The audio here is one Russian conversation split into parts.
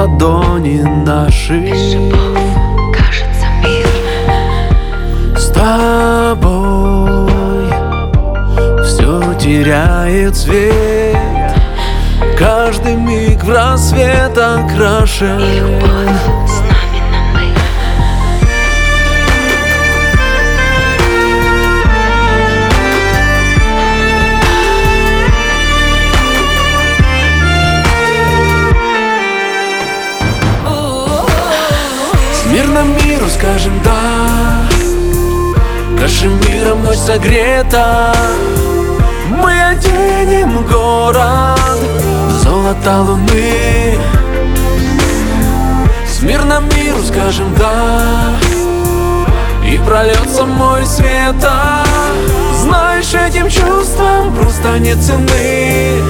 ладони наши. Шипов кажется мир С тобой Все теряет цвет Каждый миг в рассвет окрашен. И любовь миру скажем да. Нашим миром ночь согрета. Мы оденем город Золото луны. С мирным миру скажем да. И прольется мой света Знаешь, этим чувствам просто нет цены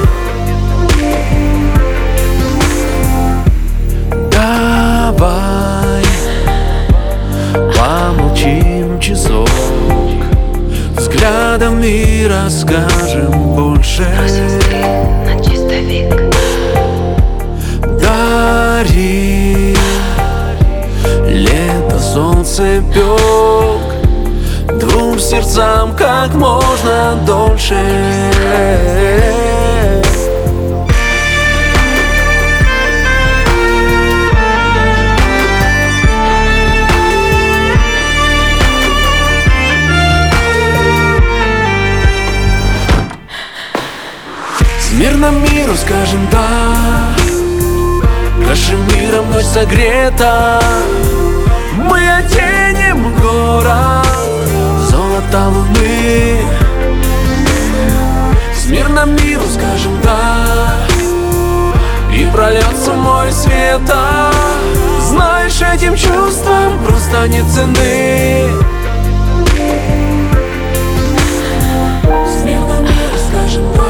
И расскажем больше. На чистовик Дари. Лето, солнце, пек Двум сердцам как можно дольше С мирным миру скажем да. Нашим миром ночь согрета. Мы оденем город Золото луны. С мирным миру скажем да. И прольется мой света. Знаешь, этим чувствам просто нет цены С мирным миру скажем С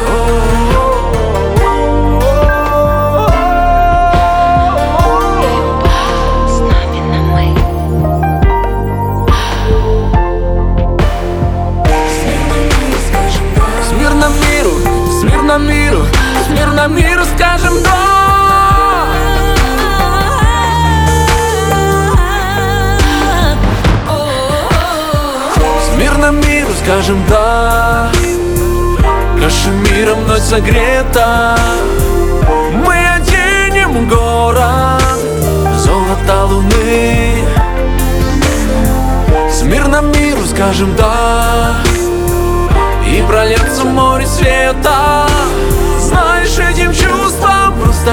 мирным миру, с мирным миру скажем да С мирным миру скажем да Нашим миром ночь согрета. Мы оденем город Золото луны. С мирным миру скажем да